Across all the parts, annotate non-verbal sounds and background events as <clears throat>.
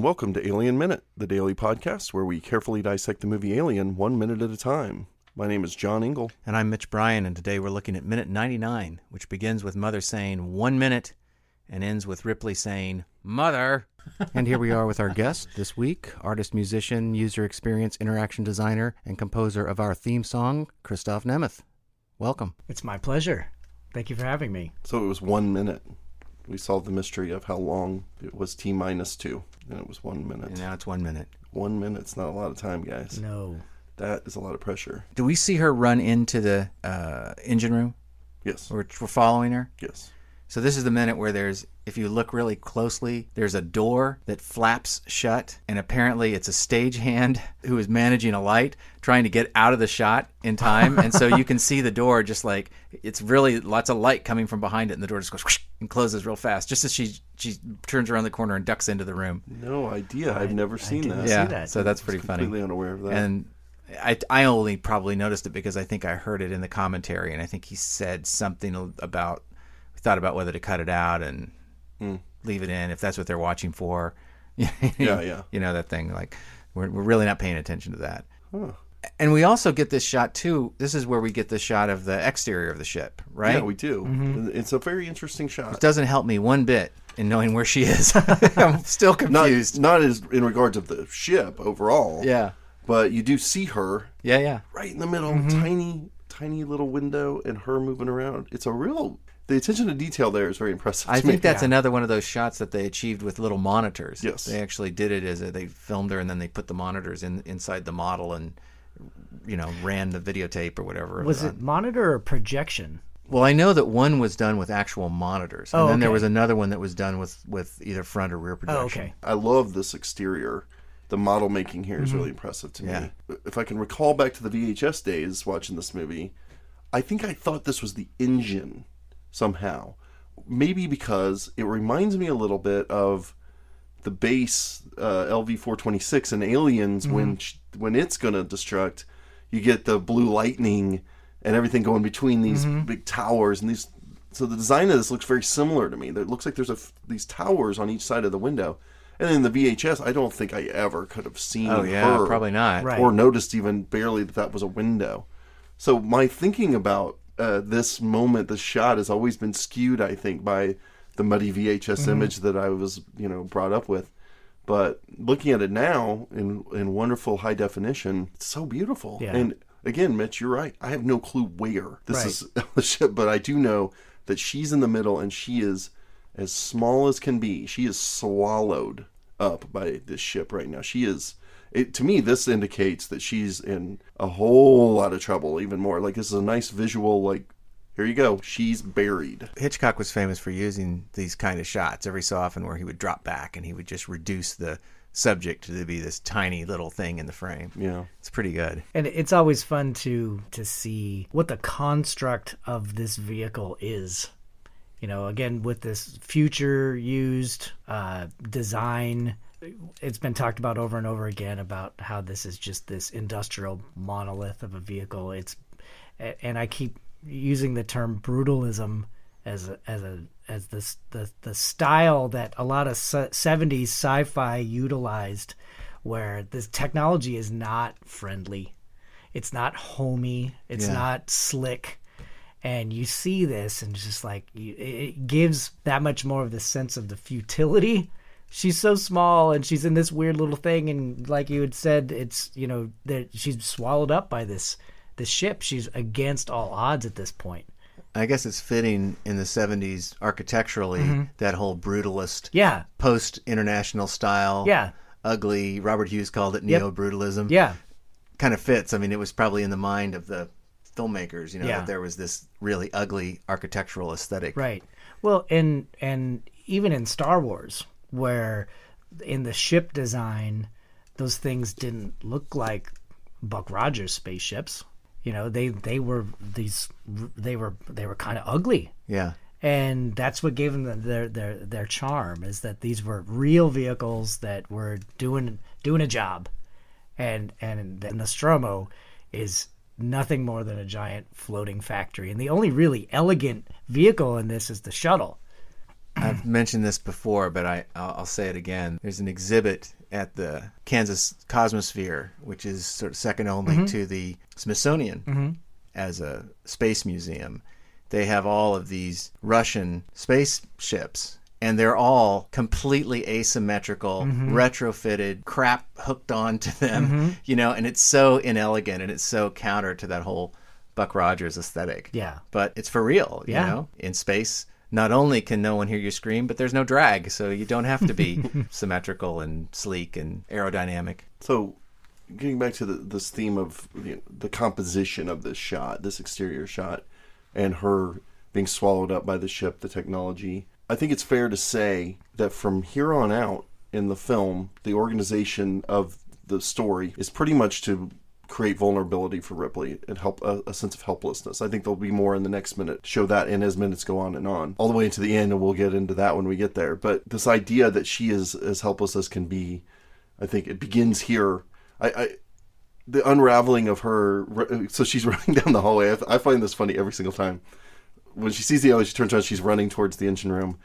and welcome to Alien Minute, the daily podcast where we carefully dissect the movie Alien one minute at a time. My name is John Ingle. And I'm Mitch Bryan, and today we're looking at minute 99, which begins with Mother saying, one minute, and ends with Ripley saying, Mother. <laughs> and here we are with our guest this week artist, musician, user experience, interaction designer, and composer of our theme song, Christoph Nemeth. Welcome. It's my pleasure. Thank you for having me. So it was one minute. We solved the mystery of how long it was T minus two, and it was one minute. And now it's one minute. One minute's not a lot of time, guys. No. That is a lot of pressure. Do we see her run into the uh, engine room? Yes. We're, we're following her? Yes. So this is the minute where there's, if you look really closely, there's a door that flaps shut, and apparently it's a stagehand <laughs> who is managing a light, trying to get out of the shot in time, and so you can <laughs> see the door just like it's really lots of light coming from behind it, and the door just goes whoosh and closes real fast, just as she she turns around the corner and ducks into the room. No idea. I've never seen didn't that. see Yeah, that. so that's pretty funny. Completely unaware of that. And I, I only probably noticed it because I think I heard it in the commentary, and I think he said something about thought about whether to cut it out and leave it in if that's what they're watching for. <laughs> yeah, yeah. you know that thing. Like we're we're really not paying attention to that. Huh. And we also get this shot too. This is where we get the shot of the exterior of the ship, right? Yeah, we do. It's a very interesting shot. it doesn't help me one bit in knowing where she is. <laughs> I'm still Not, confused. not as in regards of the ship overall. yeah, But you do see her yeah, yeah. right in the middle, Mm-hmm. tiny, tiny little window, and her moving around. It's a real. The attention to detail there is very impressive. I to think me. that's another one of those shots that they achieved with little monitors. Yes. they actually did it as a, they filmed her and then they put the monitors in inside the model and you know ran the videotape or whatever. Was on- it uh, monitor or projection? Well, I know that one was done with actual monitors, and Oh, then there was another one that was done with with either front or rear oh, projection. Oh, okay. I love this exterior. The model making here is mm-hmm. really impressive to Yeah. me. If I can recall back to the VHS days watching this movie, I think I thought this was the engine somehow. Maybe because it reminds me a little bit of the base uh, LV426 in Aliens when sh- when it's going to destruct, you get the blue lightning and everything going between these big towers and these. So the design of this looks very similar to me. It looks like there's a, these towers on each side of the window. And in the VHS, I don't think I ever could have seen Oh yeah, her probably not. Right. or noticed even barely that that was a window. So my thinking about uh, this moment, this shot, has always been skewed. I think by the muddy VHS Mm-hmm. image that I was, you know, brought up with. But looking at it now in in wonderful high definition, it's so beautiful. Yeah. And again, Mitch, you're right. I have no clue where this Right. is <laughs> the ship, but I do know that she's in the middle and she is as small as can be. She is swallowed up by this ship right now. She is. It, to me, this indicates that she's in a whole lot of trouble. Even more, like this is a nice visual. Like, here you go. She's buried. Hitchcock was famous for using these kind of shots every so often, where he would drop back and he would just reduce the subject to be this tiny little thing in the frame. Yeah. It's pretty good. And it's always fun to to see what the construct of this vehicle is. You know, again with this future used uh, design, it's been talked about over and over again about how this is just this industrial monolith of a vehicle. It's and I keep using the term brutalism as a, as a as this the the style that a lot of 70s sci-fi utilized where this technology is not friendly it's not homey it's Yeah. not slick and you see this and it's just like it gives that much more of the sense of the futility she's so small and she's in this weird little thing and like you had said it's you know that she's swallowed up by this this ship she's against all odds at this point I guess it's fitting in the 70s architecturally, mm-hmm. that whole brutalist, yeah post international style, yeah ugly. Robert Hughes called it neo brutalism. yeah Kind of fits. I mean, it was probably in the mind of the filmmakers, you know, Yeah. that there was this really ugly architectural aesthetic. Right. Well, and and even in Star Wars, where in the ship design, those things didn't look like Buck Rogers spaceships. You know, they they were these they were they were kind of ugly, Yeah. and that's what gave them their their their charm is that these were real vehicles that were doing doing a job, and and the Nostromo is nothing more than a giant floating factory, and the only really elegant vehicle in this is the shuttle. I've mentioned this before, but I I'll, say it again. There's an exhibit at the Kansas Cosmosphere, which is sort of second only mm-hmm. to the Smithsonian mm-hmm. as a space museum. They have all of these Russian spaceships. And they're all completely asymmetrical, mm-hmm. retrofitted, crap hooked onto them, you know, and it's so inelegant and it's so counter to that whole Buck Rogers aesthetic Yeah. but it's for real. You Yeah. know, in space, not only can no one hear you scream, but there's no drag, so you don't have to be <laughs> symmetrical and sleek and aerodynamic. So, getting back to the, this theme of you know, the composition of this shot, this exterior shot, and her being swallowed up by the ship, the technology, I think it's fair to say that from here on out in the film, the organization of the story is pretty much to create vulnerability for Ripley and help a, a sense of helplessness. I think there'll be more in the next minute, show that in as minutes go on and on, all the way into the end, and we'll get into that when we get there. But this idea that she is as helpless as can be, I think it begins here. I, I the unraveling of her. So she's <laughs> running down the hallway. I, I find this funny every single time. When she sees the alien, she turns around. She's running towards the engine room.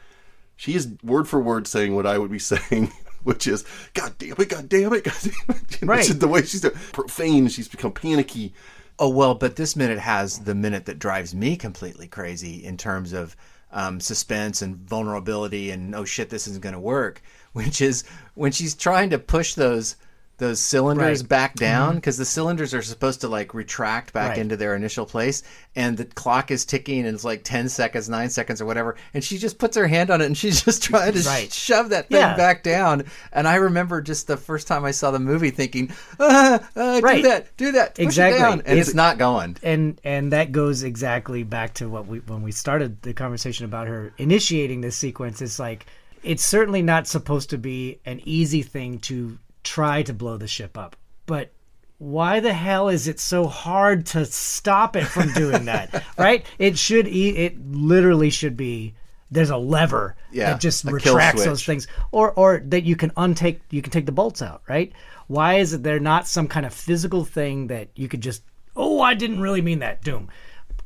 She is word for word saying what I would be <laughs> saying, which is "God damn it, God damn it, God damn it." <laughs> You know, Right. the way she's doing- profane. She's become panicky. Oh well, but this minute has the minute that drives me completely crazy in terms of um, suspense and vulnerability and oh shit, this isn't going to work. <laughs> Which is when she's trying to push those those cylinders Right. back down because the cylinders are supposed to like retract back Right. into their initial place and the clock is ticking and it's like 10 seconds 9 seconds or whatever and she just puts her hand on it and she's <laughs> just trying to Right. shove that thing Yeah. back down and i remember just the first time i saw the movie thinking ah, Right. do that do that push it Exactly. down. and It's- it's not going and and that goes exactly back to what we when we started the conversation about her initiating this sequence it's like it's certainly not supposed to be an easy thing to try to blow the ship up. But why the hell is it so hard to stop it from doing <laughs> that right? It should e- it literally should be there's a lever Yeah, that just retracts those things. Or or that you can untake you can take the bolts out right? Why is it there not some kind of physical thing that you could just oh i didn't really mean that doom.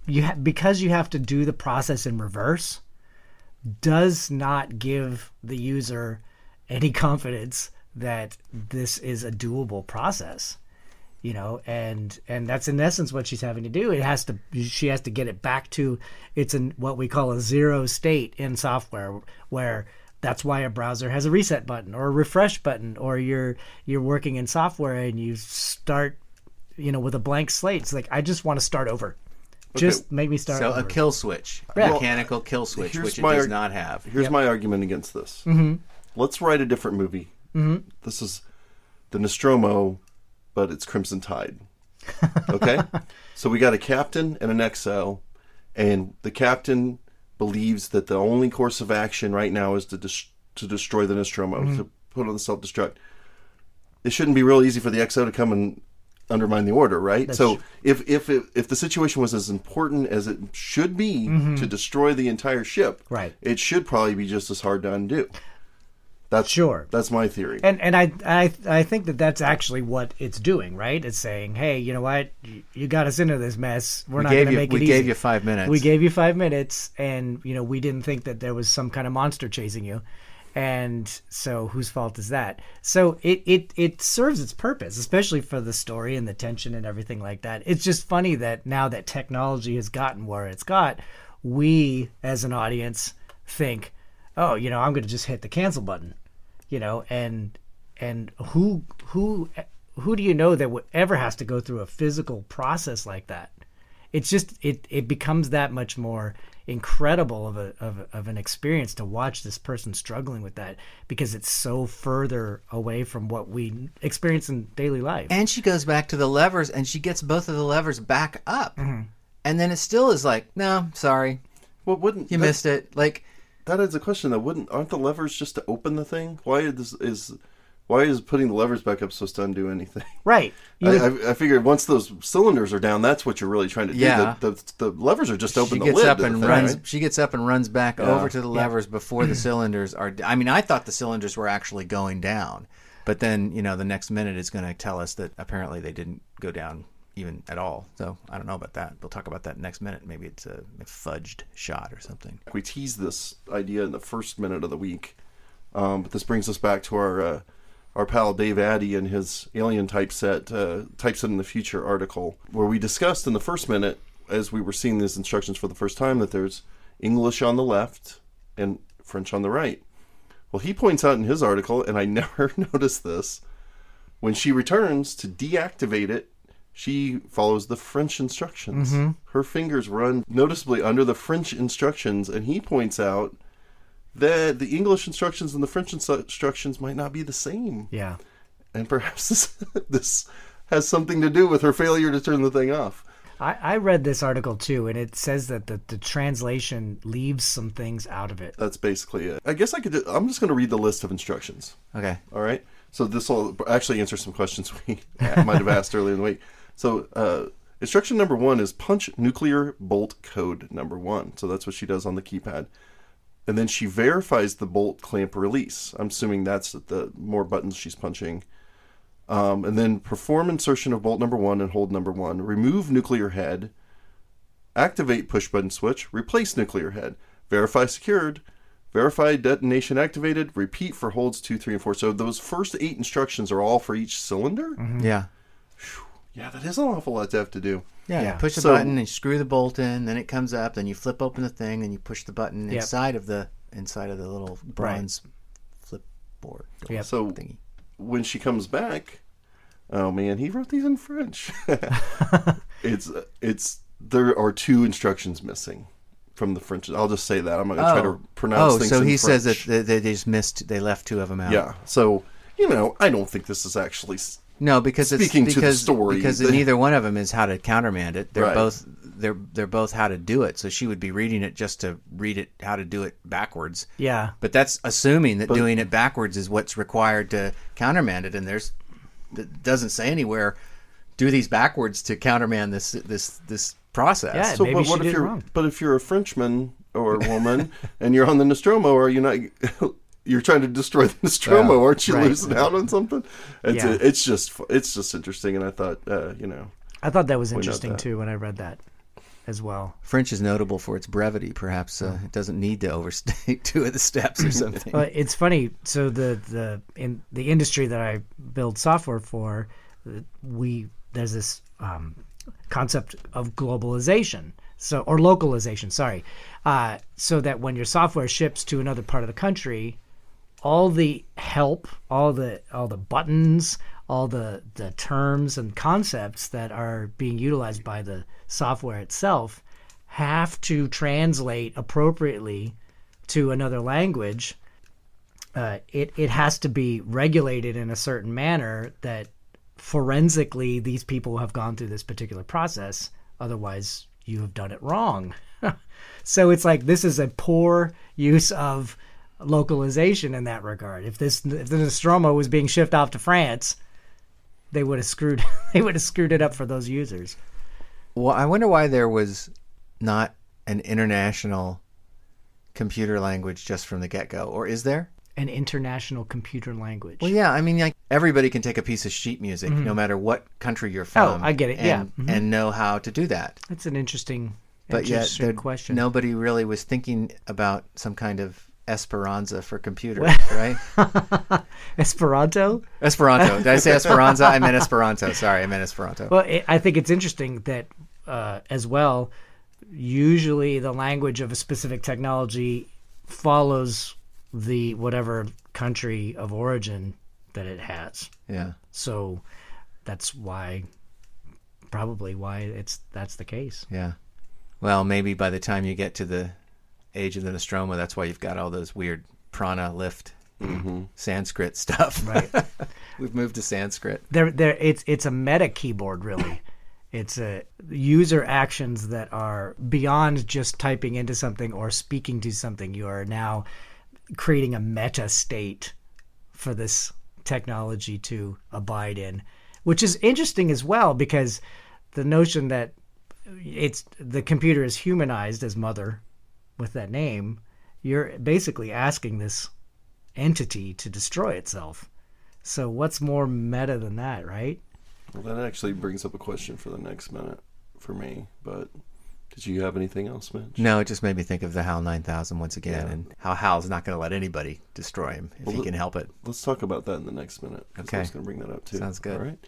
You ha- because you have to do the process in reverse does not give the user any confidence that this is a doable process you know and and that's in essence what she's having to do it has to she has to get it back to it's in what we call a zero state in software where that's why a browser has a reset button or a refresh button or you're you're working in software and you start you know with a blank slate it's like i just want to start over just make me start so over a kill switch a Yeah. mechanical kill switch here's which it does arg- not have Here's my argument against this. Mm-hmm. Let's write a different movie. Mm-hmm. This is the Nostromo, but it's Crimson Tide. Okay, <laughs> so we got a captain and an XO, and the captain believes that the only course of action right now is to dis- to destroy the Nostromo, to put on the self destruct. It shouldn't be real easy for the XO to come and undermine the order, right? so if if it, if the situation was as important as it should be to destroy the entire ship, Right. it should probably be just as hard to undo. That's Sure. That's my theory. and and I, I I think that that's actually what it's doing, right? It's saying, hey, you know what, you, got us into this mess. We're we not going to make we it gave you five minutes We gave you five minutes, and you know we didn't think that there was some kind of monster chasing you, and so whose fault is that? So it it it serves its purpose, especially for the story and the tension and everything like that. It's just funny that now that technology has gotten where it's got, we as an audience think, oh, you know, I'm going to just hit the cancel button, you know, and and who who who do you know that would ever has to go through a physical process like that? it's just it it becomes that much more incredible of a, of a of an experience to watch this person struggling with that because it's so further away from what we experience in daily life. and she goes back to the levers and she gets both of the levers back up Mm-hmm. and then it still is like no sorry well, wouldn't you that, missed it like That is a question. That wouldn't aren't the levers just to open the thing? Why is is why is putting the levers back up supposed to undo anything? <laughs> right. You I, would- I, I figured once those cylinders are down, that's what you're really trying to do. Yeah. The, the, the levers are just open she the gets lid. up to the and thing, runs right? she gets up and runs back Yeah. over to the levers before the cylinders are i mean i thought the cylinders were actually going down but then you know the next minute it's going to tell us that apparently they didn't go down even at all. So I don't know about that. We'll talk about that next minute. Maybe it's a, fudged shot or something. We teased this idea in the first minute of the week, um, but this brings us back to our uh, our pal Dave Addey and his Alien Typeset uh, Typeset in the Future article, where we discussed in the first minute, as we were seeing these instructions for the first time, that there's English on the left and French on the right. Well, he points out in his article, and I <laughs> never <laughs> noticed this, when she returns to deactivate it, she follows the French instructions. Mm-hmm. Her fingers run noticeably under the French instructions, and he points out that the English instructions and the French instru- instructions might not be the same. Yeah. And perhaps <laughs> this, this has something to do with her failure to turn the thing off. I, I read this article too, and it says that the, the translation leaves some things out of it. That's basically it. I guess I could. I'm just going to read the list of instructions. Okay. All right. So this will actually answer some questions <laughs> we might have asked earlier in the week. So uh, instruction number one is punch nuclear bolt code number one. So that's what she does on the keypad, and then she verifies the bolt clamp release. I'm assuming that's the more buttons she's punching. Um, and then perform insertion of bolt number one and hold number one. Remove nuclear head. Activate push button switch. Replace nuclear head. Verify secured. Verify detonation activated. Repeat for holds two, three, and four. So those first eight instructions are all for each cylinder. Yeah. Yeah, that is an awful lot to have to do. Yeah, Yeah. push the So- button and you screw the bolt in, then it comes up, then you flip open the thing, then you push the button Yep. inside of the inside of the little bronze flip board Yep. So thingy. when she comes back, oh man, he wrote these in French. <laughs> it's it's there are two instructions missing from the French. I'll just say that I'm not gonna try to oh. pronounce oh, things. so in he says that they, they just missed. They left two of them out. Yeah. So you know, I don't think this is actually. S- No, because Speaking it's to the because story, because the- neither one of them is how to countermand it. They're Right. both they're they're both how to do it. So she would be reading it just to read it how to do it backwards. Yeah. But that's assuming that doing it backwards is what's required to countermand it, and there's it doesn't say anywhere do these backwards to countermand this this this process. Yeah. So, Maybe but she what did if it you're? wrong. But if you're a Frenchman or a woman <laughs> and you're on the Nostromo, are you not? You're trying to destroy <laughs> the Nostromo, Yeah, aren't you right. losing out on something? It's Yeah. it's just it's just interesting, and I thought uh, you know I thought that was interesting that. too when I read that as well. French is notable for its brevity. Perhaps uh, it doesn't need to overstay <laughs> two of the steps or <clears throat> something. Well, it's funny. So the the in the industry that I build software for, we there's this um, concept of globalization. So or localization. Sorry. Uh, so that when your software ships to another part of the country, all the help, all the all the buttons, all the the terms and concepts that are being utilized by the software itself have to translate appropriately to another language. Uh, it it has to be regulated in a certain manner that forensically these people have gone through this particular process. Otherwise, you have done it wrong. <laughs> so it's like this is a poor use of localization in that regard. If this if the Nostromo was being shipped off to France, they would have screwed <laughs> they would have screwed it up for those users. Well, I wonder why there was not an international computer language just from the get go, or is there? An international computer language. Well, yeah. I mean, like everybody can take a piece of sheet music, no matter what country you're from. Mm-hmm. Oh, I get it, And, yeah. Mhm. and know how to do that. That's an interesting, But yet, interesting there- question. nobody really was thinking about some kind of Esperanza for computers, right? <laughs> Esperanto. Esperanto. Did I say <laughs> Esperanza? I meant Esperanto. Sorry, I meant Esperanto. Well, it, I think it's interesting that uh, as well. Usually, the language of a specific technology follows the whatever country of origin that it has. yeah. So that's why, probably why it's that's the case. Yeah. Well, maybe by the time you get to the age of the Nostromo, that's why you've got all those weird prana lift mm-hmm. Sanskrit stuff. Right. <laughs> We've moved to Sanskrit. there there it's it's a meta keyboard really <laughs> it's a user actions that are beyond just typing into something or speaking to something you are now creating a meta state for this technology to abide in which is interesting as well because the notion that it's the computer is humanized as mother with that name you're basically asking this entity to destroy itself so what's more meta than that, right? Well, that actually brings up a question for the next minute for me. But did you have anything else, Mitch? No, it just made me think of the HAL 9000 once again Yeah. and how HAL's not going to let anybody destroy him if Well, he can help it. Let's talk about that in the next minute. 'cause I Okay. was going to bring that up too. Sounds good. All right.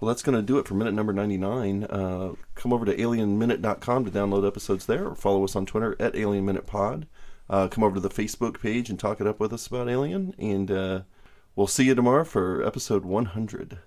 Well, that's going to do it for minute number 99. Uh, come over to alienminute.com to download episodes there or follow us on Twitter at alienminutepod. Uh, come over to the Facebook page and talk it up with us about Alien. And uh, we'll see you tomorrow for episode 100.